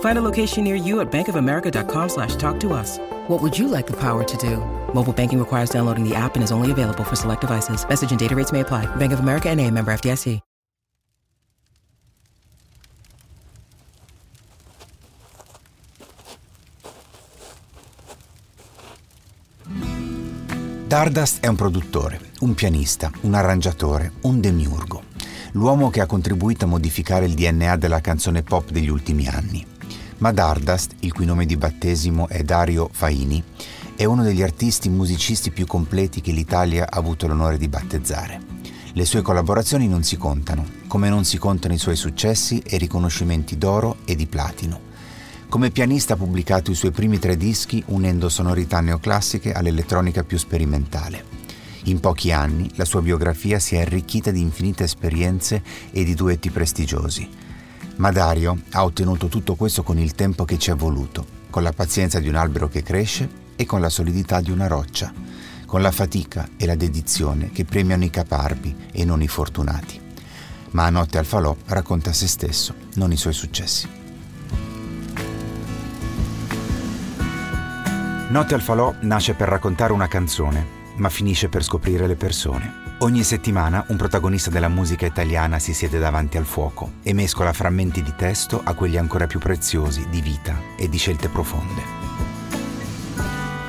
Find a location near you at bankofamerica.com slash talk to us. What would you like the power to do? Mobile banking requires downloading the app and is only available for select devices. Message and data rates may apply. Bank of America and a member FDIC. Dardust è un produttore, un pianista, un arrangiatore, un demiurgo. L'uomo che ha contribuito a modificare il DNA della canzone pop degli ultimi anni. Ma Dardust, il cui nome di battesimo è Dario Faini, è uno degli artisti musicisti più completi che l'Italia ha avuto l'onore di battezzare. Le sue collaborazioni non si contano, come non si contano i suoi successi e riconoscimenti d'oro e di platino. Come pianista ha pubblicato i suoi primi tre dischi unendo sonorità neoclassiche all'elettronica più sperimentale. In pochi anni la sua biografia si è arricchita di infinite esperienze e di duetti prestigiosi. Ma Dario ha ottenuto tutto questo con il tempo che ci è voluto, con la pazienza di un albero che cresce e con la solidità di una roccia, con la fatica e la dedizione che premiano i caparbi e non i fortunati. Ma a Notte al Falò racconta se stesso, non i suoi successi. Notte al Falò nasce per raccontare una canzone, ma finisce per scoprire le persone. Ogni settimana un protagonista della musica italiana si siede davanti al fuoco e mescola frammenti di testo a quelli ancora più preziosi di vita e di scelte profonde.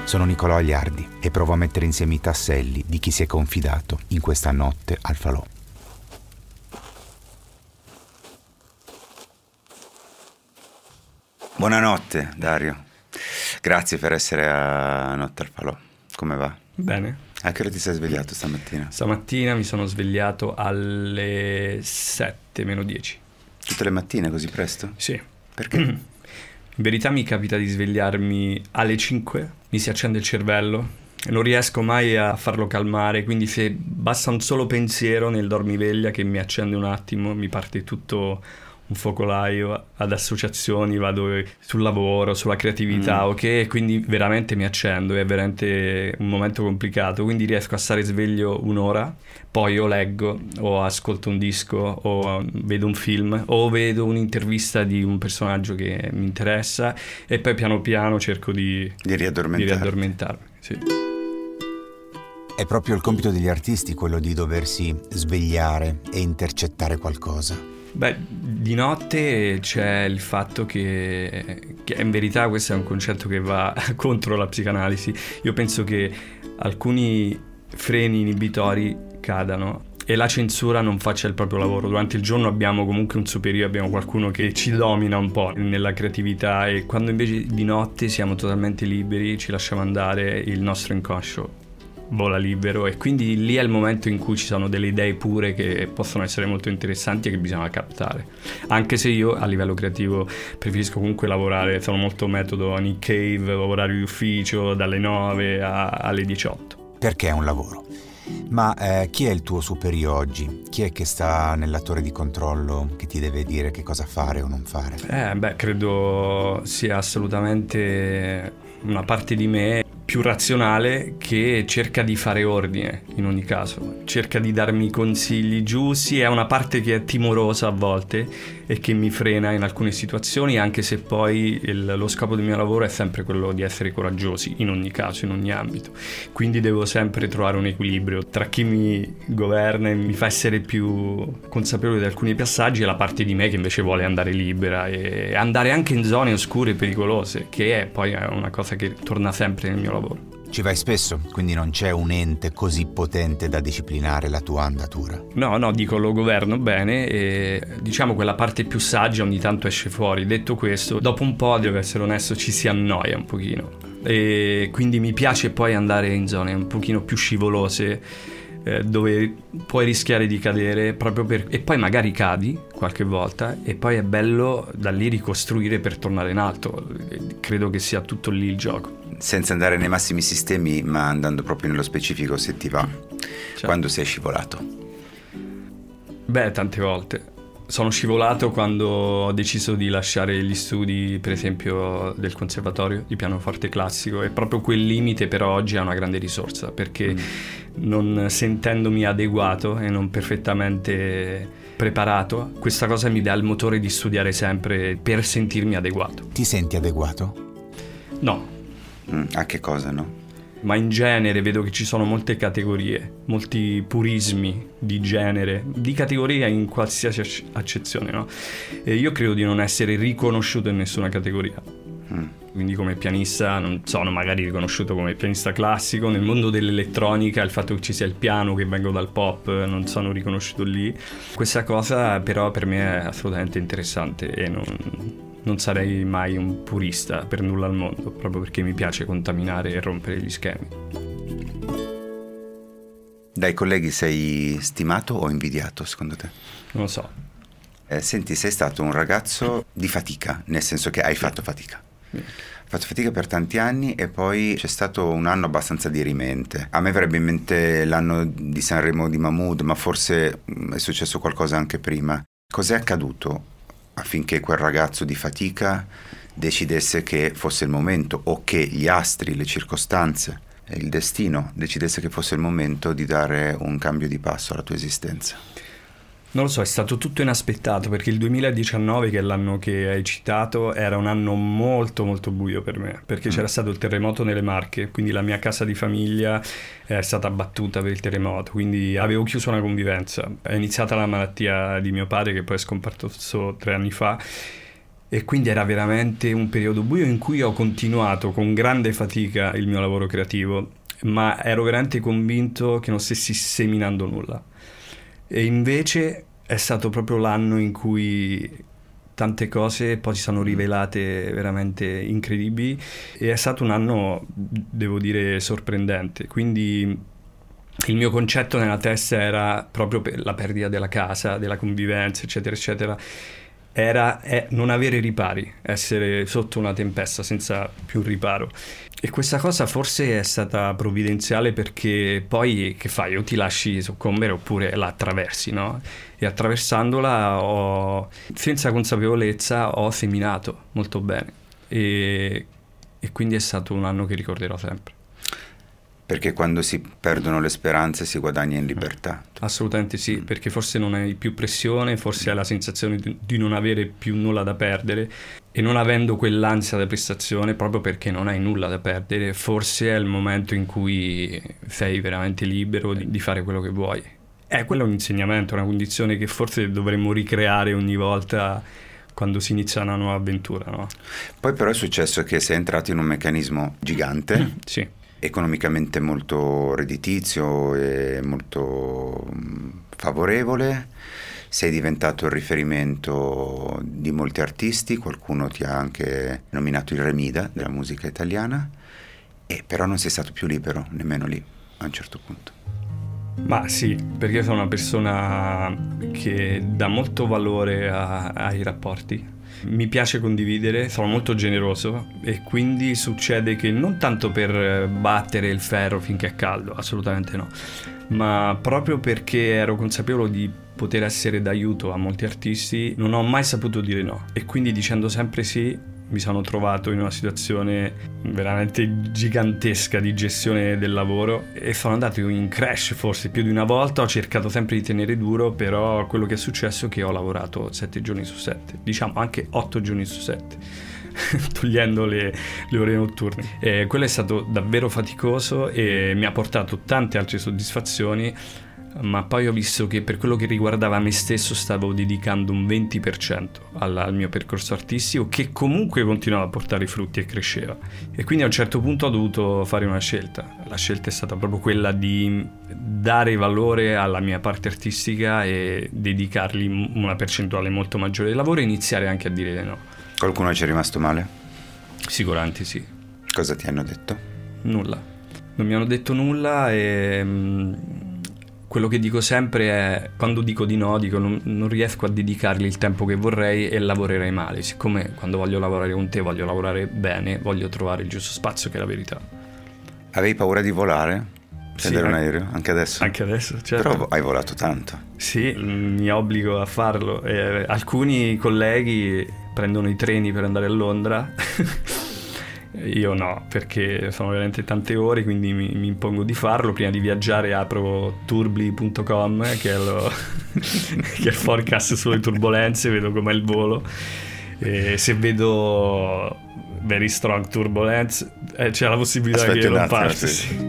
Sono Nicolò Agliardi e provo a mettere insieme i tasselli di chi si è confidato in questa notte al falò. Buonanotte Dario. Grazie per essere a Notte al Falò. Come va? Bene. A che ora ti sei svegliato stamattina? Stamattina mi sono svegliato alle 7 meno 10. Tutte le mattine così presto? Sì. Perché? In verità mi capita di svegliarmi alle 5, mi si accende il cervello non riesco mai a farlo calmare, quindi se basta un solo pensiero nel dormiveglia che mi accende un attimo, mi parte tutto un focolaio ad associazioni, vado sul lavoro, sulla creatività, mm. ok? Quindi veramente mi accendo, è veramente un momento complicato, quindi riesco a stare sveglio un'ora, poi o leggo o ascolto un disco o vedo un film o vedo un'intervista di un personaggio che mi interessa e poi piano piano cerco di, di riaddormentarmi. Di riaddormentarmi sì. È proprio il compito degli artisti quello di doversi svegliare e intercettare qualcosa. Beh, di notte c'è il fatto che, che, in verità questo è un concetto che va contro la psicanalisi. Io penso che alcuni freni inibitori cadano e la censura non faccia il proprio lavoro. Durante il giorno abbiamo comunque un superiore, abbiamo qualcuno che ci domina un po' nella creatività e quando invece di notte siamo totalmente liberi, ci lasciamo andare il nostro inconscio vola libero e quindi lì è il momento in cui ci sono delle idee pure che possono essere molto interessanti e che bisogna captare. Anche se io a livello creativo preferisco comunque lavorare, sono molto metodo Nick Cave, lavorare in ufficio dalle 9 a, alle 18. Perché è un lavoro? Ma eh, chi è il tuo superiore oggi? Chi è che sta nella torre di controllo che ti deve dire che cosa fare o non fare? Eh, beh, credo sia assolutamente una parte di me più razionale che cerca di fare ordine in ogni caso, cerca di darmi consigli giusti, è una parte che è timorosa a volte e che mi frena in alcune situazioni, anche se poi il, lo scopo del mio lavoro è sempre quello di essere coraggiosi in ogni caso, in ogni ambito. Quindi devo sempre trovare un equilibrio tra chi mi governa e mi fa essere più consapevole di alcuni passaggi e la parte di me che invece vuole andare libera e andare anche in zone oscure e pericolose, che è poi una cosa che torna sempre nel mio lavoro lavoro. Ci vai spesso, quindi non c'è un ente così potente da disciplinare la tua andatura. No, no, dico lo governo bene e diciamo quella parte più saggia ogni tanto esce fuori. Detto questo, dopo un po', devo essere onesto, ci si annoia un pochino. E quindi mi piace poi andare in zone un pochino più scivolose eh, dove puoi rischiare di cadere proprio per... e poi magari cadi qualche volta e poi è bello da lì ricostruire per tornare in alto. Credo che sia tutto lì il gioco. Senza andare nei massimi sistemi, ma andando proprio nello specifico se ti va. Certo. Quando sei scivolato? Beh, tante volte. Sono scivolato quando ho deciso di lasciare gli studi, per esempio, del conservatorio di pianoforte classico e proprio quel limite però oggi è una grande risorsa perché mm. non sentendomi adeguato e non perfettamente preparato, questa cosa mi dà il motore di studiare sempre per sentirmi adeguato. Ti senti adeguato? No. Mm, a che cosa no? Ma in genere vedo che ci sono molte categorie, molti purismi di genere, di categoria in qualsiasi accezione, no? E io credo di non essere riconosciuto in nessuna categoria. Mm. Quindi come pianista non sono magari riconosciuto come pianista classico, nel mondo dell'elettronica il fatto che ci sia il piano, che vengo dal pop, non sono riconosciuto lì. Questa cosa però per me è assolutamente interessante e non, non sarei mai un purista per nulla al mondo, proprio perché mi piace contaminare e rompere gli schemi. Dai colleghi sei stimato o invidiato secondo te? Non lo so. Eh, senti, sei stato un ragazzo di fatica, nel senso che hai fatto fatica. Hai fatto fatica per tanti anni e poi c'è stato un anno abbastanza dirimente. A me verrebbe in mente l'anno di Sanremo di Mahmood, ma forse mm, è successo qualcosa anche prima. Cos'è accaduto affinché quel ragazzo di fatica decidesse che fosse il momento o che gli astri, le circostanze, il destino decidesse che fosse il momento di dare un cambio di passo alla tua esistenza. Non lo so, è stato tutto inaspettato perché il 2019, che è l'anno che hai citato, era un anno molto molto buio per me, perché mm. c'era stato il terremoto nelle Marche, quindi la mia casa di famiglia è stata abbattuta per il terremoto, quindi avevo chiuso una convivenza. È iniziata la malattia di mio padre che poi è scomparso tre anni fa e quindi era veramente un periodo buio in cui ho continuato con grande fatica il mio lavoro creativo, ma ero veramente convinto che non stessi seminando nulla. E invece è stato proprio l'anno in cui tante cose poi si sono rivelate veramente incredibili e è stato un anno, devo dire, sorprendente. Quindi il mio concetto nella testa era proprio la perdita della casa, della convivenza, eccetera, eccetera era non avere ripari, essere sotto una tempesta senza più riparo. E questa cosa forse è stata provvidenziale perché poi che fai? O ti lasci soccombere oppure la attraversi, no? E attraversandola ho, senza consapevolezza ho seminato molto bene e, e quindi è stato un anno che ricorderò sempre. Perché quando si perdono le speranze si guadagna in libertà. Assolutamente sì, mm. perché forse non hai più pressione, forse hai la sensazione di non avere più nulla da perdere e non avendo quell'ansia da prestazione proprio perché non hai nulla da perdere, forse è il momento in cui sei veramente libero di, di fare quello che vuoi. Eh, quello è un insegnamento, una condizione che forse dovremmo ricreare ogni volta quando si inizia una nuova avventura. No? Poi però è successo che sei entrato in un meccanismo gigante. sì economicamente molto redditizio e molto favorevole, sei diventato il riferimento di molti artisti, qualcuno ti ha anche nominato il Remida della musica italiana, e però non sei stato più libero nemmeno lì a un certo punto. Ma sì, perché sono una persona che dà molto valore a, ai rapporti, mi piace condividere, sono molto generoso e quindi succede che non tanto per battere il ferro finché è caldo, assolutamente no, ma proprio perché ero consapevole di poter essere d'aiuto a molti artisti, non ho mai saputo dire no. E quindi dicendo sempre sì mi sono trovato in una situazione veramente gigantesca di gestione del lavoro e sono andato in crash forse più di una volta, ho cercato sempre di tenere duro, però quello che è successo è che ho lavorato sette giorni su sette, diciamo anche otto giorni su sette. togliendo le, le, ore notturne. E quello è stato davvero faticoso e mi ha portato tante altre soddisfazioni ma poi ho visto che per quello che riguardava me stesso stavo dedicando un 20% al, al, mio percorso artistico che comunque continuava a portare frutti e cresceva. E quindi a un certo punto ho dovuto fare una scelta. La scelta è stata proprio quella di dare valore alla mia parte artistica e dedicargli una percentuale molto maggiore del lavoro e iniziare anche a dire no. Qualcuno ci è rimasto male? Sicuramente sì. Cosa ti hanno detto? Nulla. Non mi hanno detto nulla e mm, quello che dico sempre è, quando dico di no, dico non, non, riesco a dedicargli il tempo che vorrei e lavorerei male. Siccome quando voglio lavorare con te voglio lavorare bene, voglio trovare il giusto spazio, che è la verità. Avevi paura di volare? Prendere sì, un aereo? Anche adesso? Anche adesso, certo. Però hai volato tanto. Sì, mi obbligo a farlo. Eh, alcuni colleghi prendono i treni per andare a Londra. Io no, perché sono veramente tante ore, quindi mi, mi impongo di farlo. Prima di viaggiare apro turbli.com, che è, lo, che è il forecast sulle turbulenze, vedo com'è il volo. E se vedo very strong turbulence, eh, c'è la possibilità Aspetta che non parti. Sì. When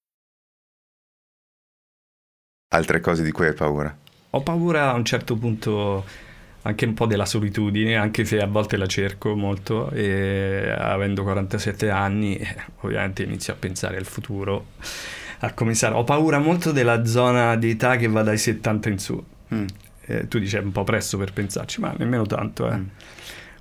Altre cose di cui hai paura? Ho paura a un certo punto anche un po' della solitudine, anche se a volte la cerco molto e avendo 47 anni eh, ovviamente inizio a pensare al futuro, a cominciare. Ho paura molto della zona di età che va dai 70 in su. Mm. Eh, tu dici è un po' presto per pensarci, ma nemmeno tanto, eh. Mm.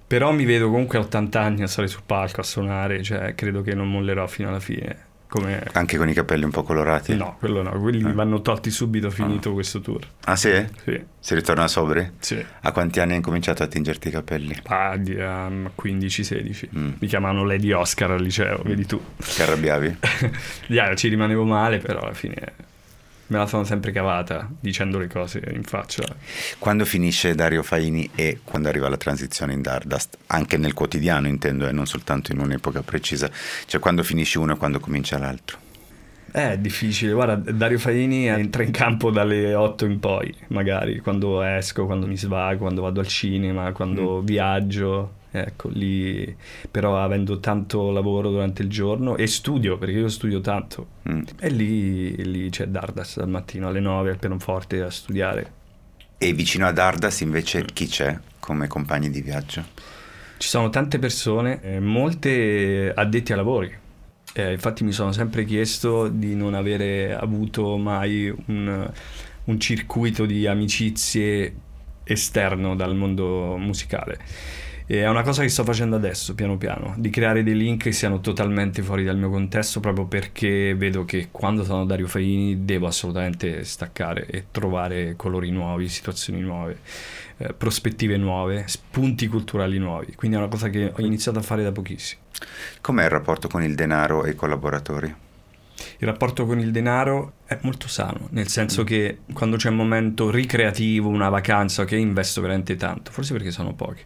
Però mi vedo comunque a 80 anni a stare sul palco, a suonare, cioè credo che non mollerò fino alla fine. Come... Anche con i capelli un po' colorati? No, quello no, quelli eh. vanno tolti subito finito ah. questo tour. Ah sì? Sì. Si ritorna sobri? Sì. A quanti anni hai incominciato a tingerti i capelli? Ah, di, um, 15-16. Mm. Mi chiamavano Lady Oscar al liceo, vedi tu. Ti arrabbiavi? yeah, ci rimanevo male, però alla fine me la sono sempre cavata dicendo le cose in faccia. Quando finisce Dario Faini e quando arriva la transizione in Dardust, anche nel quotidiano intendo e non soltanto in un'epoca precisa, cioè quando finisce uno e quando comincia l'altro? È difficile, guarda, Dario Faini entra in campo dalle 8 in poi, magari, quando esco, quando mi svago, quando vado al cinema, quando mm. viaggio, Ecco, lì però avendo tanto lavoro durante il giorno e studio, perché io studio tanto, mm. e lì, lì c'è Dardas dal mattino alle 9 al pianoforte a studiare. E vicino a Dardas invece chi c'è come compagni di viaggio? Ci sono tante persone, eh, molte addetti ai lavori. Eh, infatti mi sono sempre chiesto di non avere avuto mai un, un circuito di amicizie esterno dal mondo musicale e è una cosa che sto facendo adesso, piano piano, di creare dei link che siano totalmente fuori dal mio contesto, proprio perché vedo che quando sono Dario Faini devo assolutamente staccare e trovare colori nuovi, situazioni nuove, eh, prospettive nuove, spunti culturali nuovi. Quindi è una cosa che ho iniziato a fare da pochissimo. Com'è il rapporto con il denaro e i collaboratori? Il rapporto con il denaro è molto sano, nel senso che quando c'è un momento ricreativo, una vacanza, che investo veramente tanto, forse perché sono pochi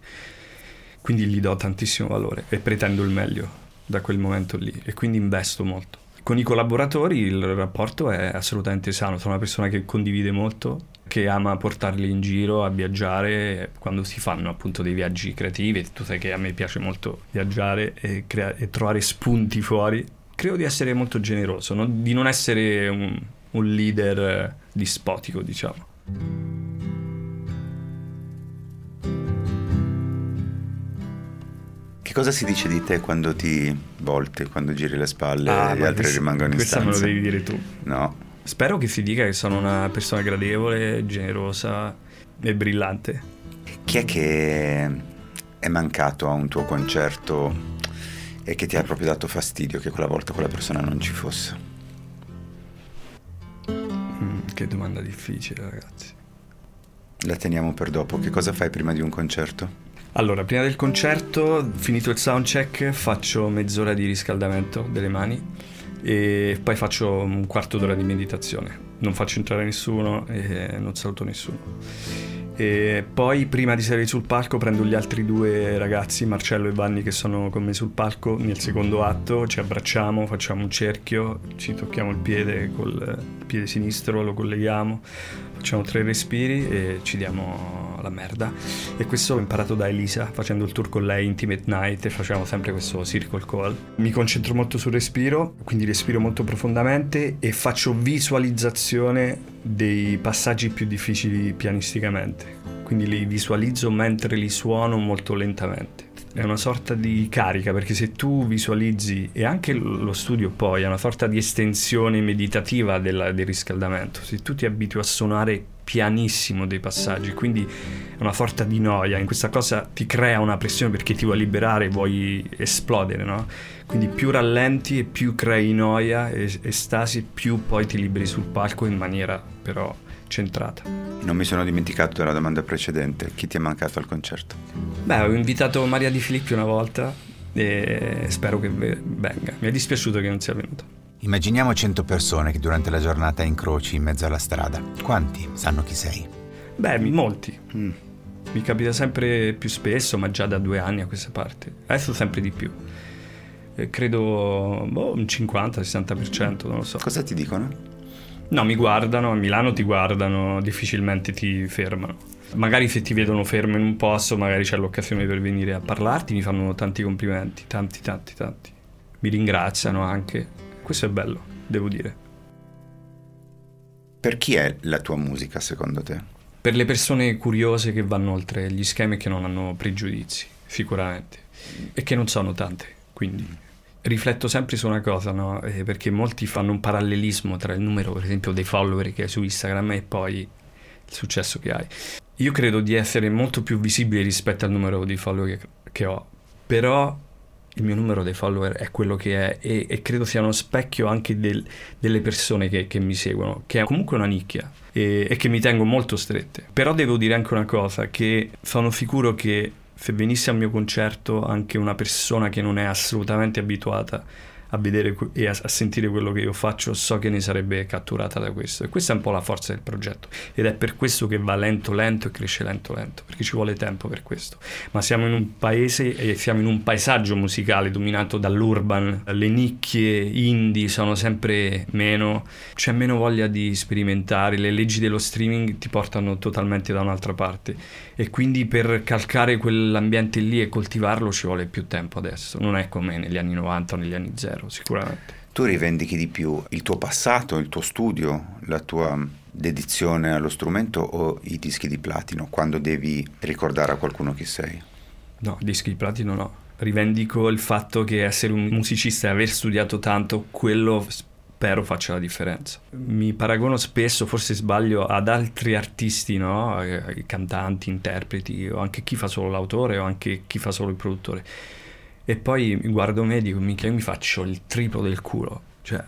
quindi gli do tantissimo valore e pretendo il meglio da quel momento lì e quindi investo molto. Con i collaboratori il rapporto è assolutamente sano, sono una persona che condivide molto, che ama portarli in giro a viaggiare quando si fanno appunto dei viaggi creativi, tu sai che a me piace molto viaggiare e, crea- e trovare spunti fuori. Credo di essere molto generoso, no? di non essere un, un leader dispotico, diciamo. Cosa si dice di te quando ti volti, quando giri le spalle ah, e gli altri questo, rimangono in questa stanza? Questa me lo devi dire tu. No. Spero che si dica che sono una persona gradevole, generosa e brillante. Chi è che è mancato a un tuo concerto e che ti ha proprio dato fastidio che quella volta quella persona non ci fosse? Mm, che domanda difficile, ragazzi. La teniamo per dopo. Che cosa fai prima di un concerto? Allora, prima del concerto, finito il soundcheck, faccio mezz'ora di riscaldamento delle mani e poi faccio un quarto d'ora di meditazione. Non faccio entrare nessuno e non saluto nessuno. E poi, prima di salire sul palco, prendo gli altri due ragazzi, Marcello e Vanni, che sono con me sul palco. Nel secondo atto ci abbracciamo, facciamo un cerchio, ci tocchiamo il piede col piede sinistro, lo colleghiamo Facciamo tre respiri e ci diamo la merda. E questo l'ho imparato da Elisa facendo il tour con lei Intimate Night e facciamo sempre questo circle call. Mi concentro molto sul respiro, quindi respiro molto profondamente e faccio visualizzazione dei passaggi più difficili pianisticamente. Quindi li visualizzo mentre li suono molto lentamente è una sorta di carica perché se tu visualizzi e anche lo studio poi è una sorta di estensione meditativa della, del riscaldamento se tu ti abitui a suonare pianissimo dei passaggi quindi è una sorta di noia in questa cosa ti crea una pressione perché ti vuoi liberare vuoi esplodere no? quindi più rallenti e più crei noia e estasi più poi ti liberi sul palco in maniera però centrata. Non mi sono dimenticato della domanda precedente, chi ti è mancato al concerto? Beh, ho invitato Maria Di Filippi una volta e spero che venga. Mi è dispiaciuto che non sia venuta. Immaginiamo 100 persone che durante la giornata incroci in mezzo alla strada. Quanti sanno chi sei? Beh, molti. Mm. Mi capita sempre più spesso, ma già da due anni a questa parte. Adesso sempre di più. credo boh, un 50-60%, non lo so. Cosa ti dicono? No, mi guardano, a Milano ti guardano, difficilmente ti fermano. Magari se ti vedono fermo in un posto, magari c'è l'occasione per venire a parlarti, mi fanno tanti complimenti, tanti, tanti, tanti. Mi ringraziano anche. Questo è bello, devo dire. Per chi è la tua musica, secondo te? Per le persone curiose che vanno oltre gli schemi e che non hanno pregiudizi, sicuramente. E che non sono tante, quindi rifletto sempre su una cosa, no? eh, perché molti fanno un parallelismo tra il numero, per esempio, dei follower che hai su Instagram e poi il successo che hai. Io credo di essere molto più visibile rispetto al numero di follower che, che ho, però il mio numero dei follower è quello che è e, e credo sia uno specchio anche del, delle persone che, che, mi seguono, che è comunque una nicchia e, e che mi tengo molto strette. Però devo dire anche una cosa, che sono sicuro che se venisse al mio concerto anche una persona che non è assolutamente abituata a vedere e a, a, sentire quello che io faccio, so che ne sarebbe catturata da questo. E questa è un po' la forza del progetto. Ed è per questo che va lento lento e cresce lento lento, perché ci vuole tempo per questo. Ma siamo in un paese e siamo in un paesaggio musicale dominato dall'urban, le nicchie indie sono sempre meno, c'è meno voglia di sperimentare, le leggi dello streaming ti portano totalmente da un'altra parte. E quindi per calcare quell'ambiente lì e coltivarlo ci vuole più tempo adesso. Non è come negli anni 90 o negli anni 0 sicuramente. Tu rivendichi di più il tuo passato, il tuo studio, la tua dedizione allo strumento o i dischi di platino quando devi ricordare a qualcuno chi sei? No, dischi di platino no. Rivendico il fatto che essere un musicista e aver studiato tanto, quello spero faccia la differenza. Mi paragono spesso, forse sbaglio, ad altri artisti, no? cantanti, interpreti, o anche chi fa solo l'autore o anche chi fa solo il produttore e poi guardo me e dico, minchia, io mi faccio il triplo del culo. Cioè,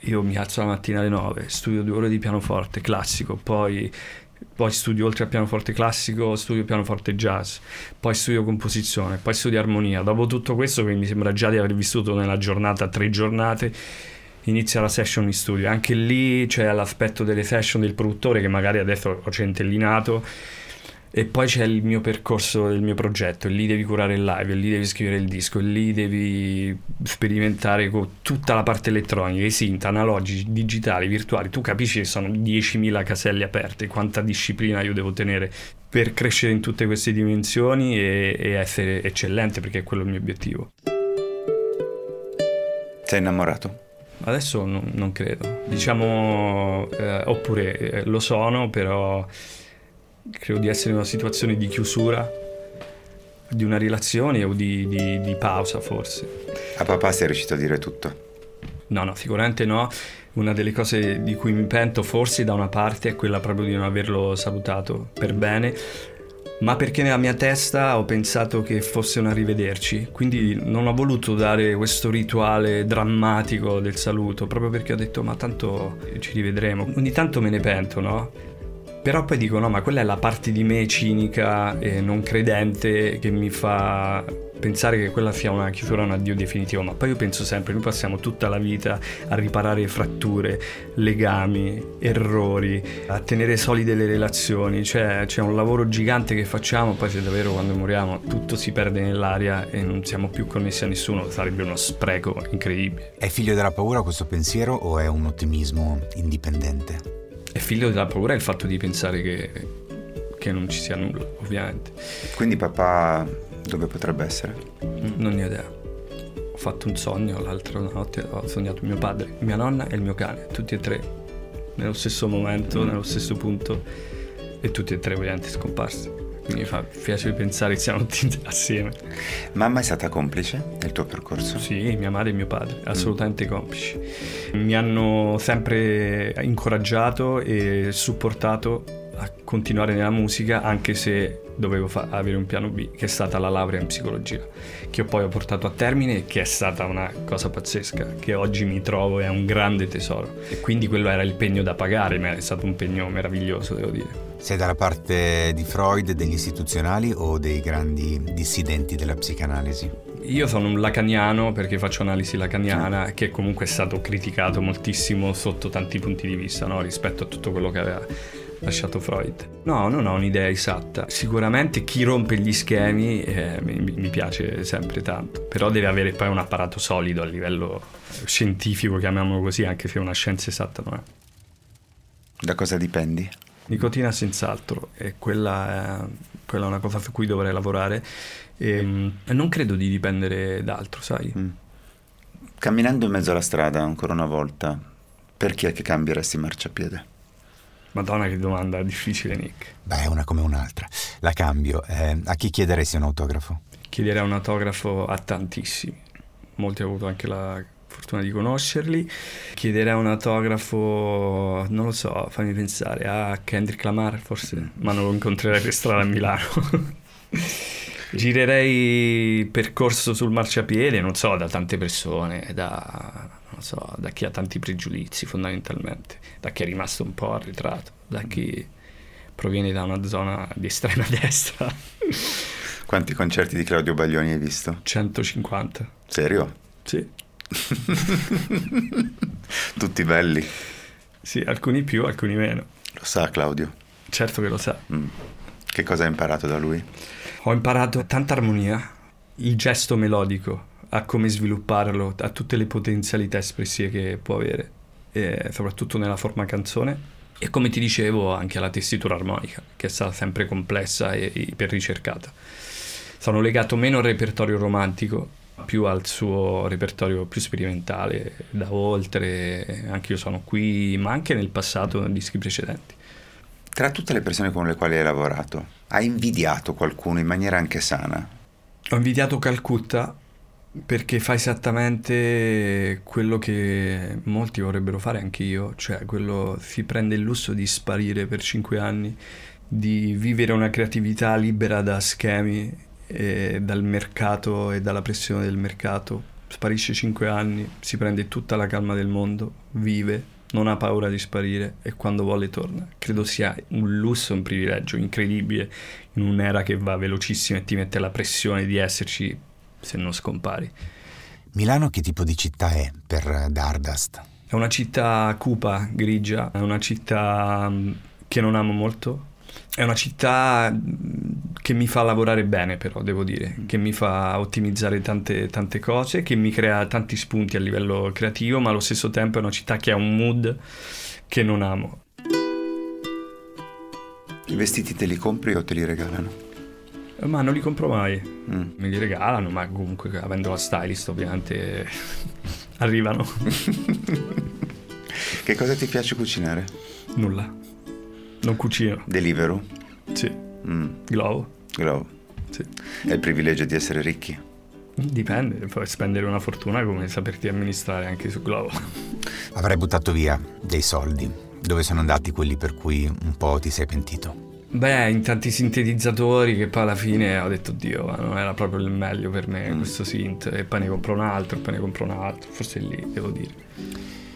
io mi alzo la mattina alle 9, studio due ore di pianoforte classico, poi, poi studio oltre al pianoforte classico, studio pianoforte jazz, poi studio composizione, poi studio armonia. Dopo tutto questo, che mi sembra già di aver vissuto nella giornata tre giornate, inizia la session in studio. Anche lì c'è l'aspetto delle session del produttore che magari adesso ho centellinato e poi c'è il mio percorso il mio progetto, e lì devi curare il live, e lì devi scrivere il disco, e lì devi sperimentare con tutta la parte elettronica, i synth, analogici, digitali, virtuali. Tu capisci che sono 10.000 caselle aperte, quanta disciplina io devo tenere per crescere in tutte queste dimensioni e, e essere eccellente, perché è quello il mio obiettivo. Sei innamorato? Adesso non, non credo. Diciamo, eh, oppure eh, lo sono, però credo di essere in una situazione di chiusura di una relazione o di, di, di, pausa forse. A papà sei riuscito a dire tutto? No, no, sicuramente no. Una delle cose di cui mi pento forse da una parte è quella proprio di non averlo salutato per bene, ma perché nella mia testa ho pensato che fosse un arrivederci, quindi non ho voluto dare questo rituale drammatico del saluto, proprio perché ho detto ma tanto ci rivedremo. Ogni tanto me ne pento, no? Però poi dico no, ma quella è la parte di me cinica e non credente che mi fa pensare che quella sia una chiusura, un addio definitivo, ma poi io penso sempre, noi passiamo tutta la vita a riparare fratture, legami, errori, a tenere solide le relazioni, cioè c'è un lavoro gigante che facciamo, poi se davvero quando moriamo tutto si perde nell'aria e non siamo più connessi a nessuno, sarebbe uno spreco incredibile. È figlio della paura questo pensiero o è un ottimismo indipendente? È figlio della paura è il fatto di pensare che, che non ci sia nulla, ovviamente. Quindi papà dove potrebbe essere? Non ne ho idea. Ho fatto un sogno l'altra notte, ho sognato mio padre, mia nonna e il mio cane, tutti e tre, nello stesso momento, nello stesso punto, e tutti e tre ovviamente scomparsi. Quindi mi fa piace pensare che siamo tutti assieme. Mamma è stata complice nel tuo percorso? Sì, mia madre e mio padre, assolutamente complici. Mi hanno sempre incoraggiato e supportato a continuare nella musica anche se dovevo fa- avere un piano B che è stata la laurea in psicologia che poi ho portato a termine e che è stata una cosa pazzesca che oggi mi trovo è un grande tesoro e quindi quello era il pegno da pagare ma è stato un pegno meraviglioso devo dire sei dalla parte di Freud, degli istituzionali o dei grandi dissidenti della psicanalisi? Io sono un lacaniano perché faccio analisi lacaniana che comunque è stato criticato moltissimo sotto tanti punti di vista no? rispetto a tutto quello che aveva lasciato Freud. No, non ho un'idea esatta. Sicuramente chi rompe gli schemi eh, mi, mi, piace sempre tanto, però deve avere poi un apparato solido a livello scientifico, chiamiamolo così, anche se una scienza esatta non è. Da cosa dipendi? Nicotina senz'altro, e quella è, quella è una cosa su cui dovrei lavorare e, mm, e non credo di dipendere da altro, sai? Mm. Camminando in mezzo alla strada ancora una volta, per chi è che cambieresti marciapiede? Madonna che domanda difficile Nick. Beh, una come un'altra. La cambio. Eh, a chi chiederesti un autografo? Chiederei un autografo a tantissimi. Molti ho avuto anche la fortuna di conoscerli. Chiederei un autografo, non lo so, fammi pensare, a Kendrick Lamar forse, ma non lo incontrerei per strada a Milano. Girerei percorso sul marciapiede, non so, da tante persone, da, so, da chi ha tanti pregiudizi fondamentalmente, da chi è rimasto un po' arretrato, da chi proviene da una zona di estrema destra. Quanti concerti di Claudio Baglioni hai visto? 150. Serio? Sì. Tutti belli. Sì, alcuni più, alcuni meno. Lo sa Claudio? Certo che lo sa. Mm. Che cosa hai imparato da lui? Ho imparato tanta armonia, il gesto melodico, a come svilupparlo, a tutte le potenzialità espressive che può avere, e soprattutto nella forma canzone. E come ti dicevo, anche alla tessitura armonica, che è stata sempre complessa e iper ricercata. Sono legato meno al repertorio romantico più al suo repertorio più sperimentale, da oltre, anche io sono qui, ma anche nel passato, nei dischi precedenti. Tra tutte le persone con le quali hai lavorato, hai invidiato qualcuno in maniera anche sana? Ho invidiato Calcutta perché fa esattamente quello che molti vorrebbero fare anche io, cioè quello si prende il lusso di sparire per cinque anni, di vivere una creatività libera da schemi e dal mercato e dalla pressione del mercato. Sparisce 5 anni, si prende tutta la calma del mondo, vive, non ha paura di sparire e quando vuole torna. Credo sia un lusso, un privilegio incredibile in un'era che va velocissima e ti mette la pressione di esserci se non scompari. Milano che tipo di città è per Dardust? È una città cupa, grigia, è una città mm, che non amo molto, è una città mm, che mi fa lavorare bene però, devo dire, che mi fa ottimizzare tante, tante cose, che mi crea tanti spunti a livello creativo, ma allo stesso tempo è una città che ha un mood che non amo. I vestiti te li compri o te li regalano? Ma non li compro mai, mm. me li regalano, ma comunque avendo la stylist ovviamente arrivano. che cosa ti piace cucinare? Nulla. Non cucino. Deliveroo? Sì. Mm. Glovo. Glovo. Sì. È il privilegio di essere ricchi? Dipende, puoi spendere una fortuna come saperti amministrare anche su Glovo. Avrei buttato via dei soldi. Dove sono andati quelli per cui un po' ti sei pentito? Beh, in tanti sintetizzatori che poi alla fine ho detto, Dio, non era proprio il meglio per me mm. questo synth. E poi ne compro un altro, poi ne compro un altro. Forse lì, devo dire.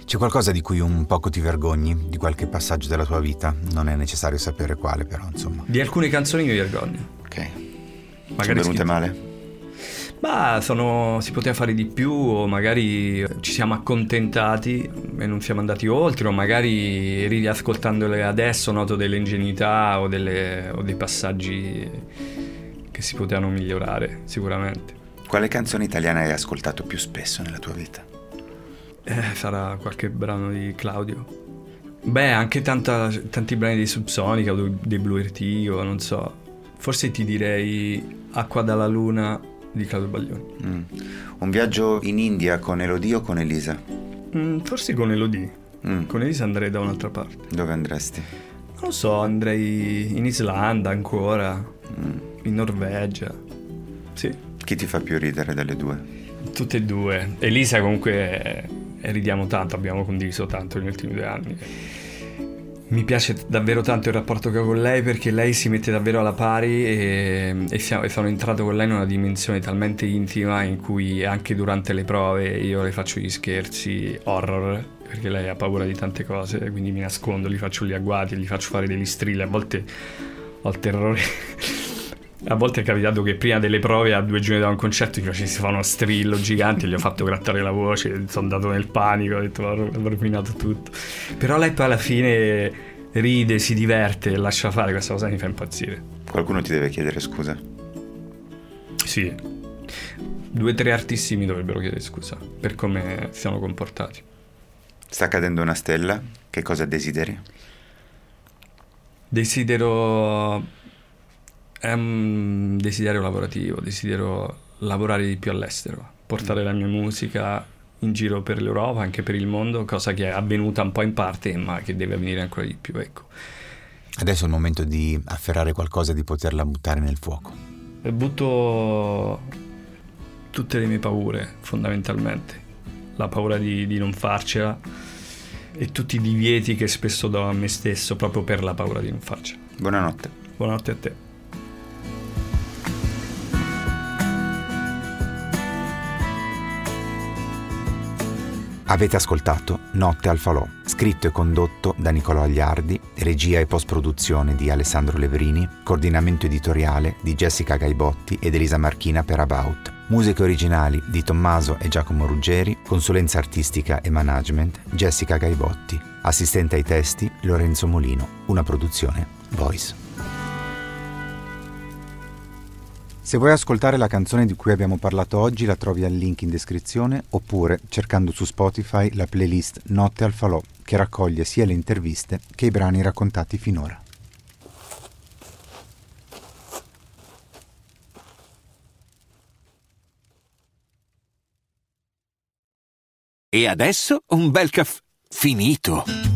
C'è qualcosa di cui un poco ti vergogni, di qualche passaggio della tua vita? Non è necessario sapere quale, però, insomma. Di alcune canzoni mi vergogno. Ok. Magari sono venute male? Ma sono, si poteva fare di più, o magari ci siamo accontentati e non siamo andati oltre, o magari riascoltandole adesso noto delle ingenuità o, delle, o dei passaggi che si potevano migliorare, sicuramente. Quale canzone italiana hai ascoltato più spesso nella tua vita? Eh, sarà qualche brano di Claudio. Beh, anche tanta, tanti brani dei Subsonica o dei Blue Vertigo, non so. Forse ti direi Acqua dalla Luna di Claudio Baglioni. Mm. Un viaggio in India con Elodie o con Elisa? Mm, forse con Elodie. Mm. Con Elisa andrei da un'altra parte. Dove andresti? Non lo so, andrei in Islanda ancora, mm. in Norvegia. Sì. Chi ti fa più ridere delle due? Tutte e due. Elisa comunque ridiamo tanto, abbiamo condiviso tanto negli ultimi due anni. Mi piace davvero tanto il rapporto che ho con lei perché lei si mette davvero alla pari e, e, siamo, e, sono entrato con lei in una dimensione talmente intima in cui anche durante le prove io le faccio gli scherzi horror perché lei ha paura di tante cose, quindi mi nascondo, gli faccio gli agguati, gli faccio fare degli strilli, a volte ho il terrore a volte è capitato che prima delle prove, a due giorni da un concerto, mi facessi fare uno strillo gigante, gli ho fatto grattare la voce, sono andato nel panico, ho detto ho rovinato tutto. Però lei poi alla fine ride, si diverte, lascia fare, questa cosa mi fa impazzire. Qualcuno ti deve chiedere scusa? Sì. Due o tre artisti mi dovrebbero chiedere scusa per come si sono comportati. Sta cadendo una stella, che cosa desideri? Desidero è un desiderio lavorativo, desidero lavorare di più all'estero, portare la mia musica in giro per l'Europa, anche per il mondo, cosa che è avvenuta un po' in parte, ma che deve avvenire ancora di più, ecco. Adesso è il momento di afferrare qualcosa e di poterla buttare nel fuoco. E butto tutte le mie paure, fondamentalmente. La paura di, di non farcela e tutti i divieti che spesso do a me stesso proprio per la paura di non farcela. Buonanotte. Buonanotte a te. Avete ascoltato Notte al Falò, scritto e condotto da Nicolò Agliardi, regia e post-produzione di Alessandro Leverini, coordinamento editoriale di Jessica Gaibotti ed Elisa Marchina per About, musiche originali di Tommaso e Giacomo Ruggeri, consulenza artistica e management Jessica Gaibotti, assistente ai testi Lorenzo Molino, una produzione Voice. Se vuoi ascoltare la canzone di cui abbiamo parlato oggi la trovi al link in descrizione oppure cercando su Spotify la playlist Notte al Falò che raccoglie sia le interviste che i brani raccontati finora. E adesso un bel caffè finito.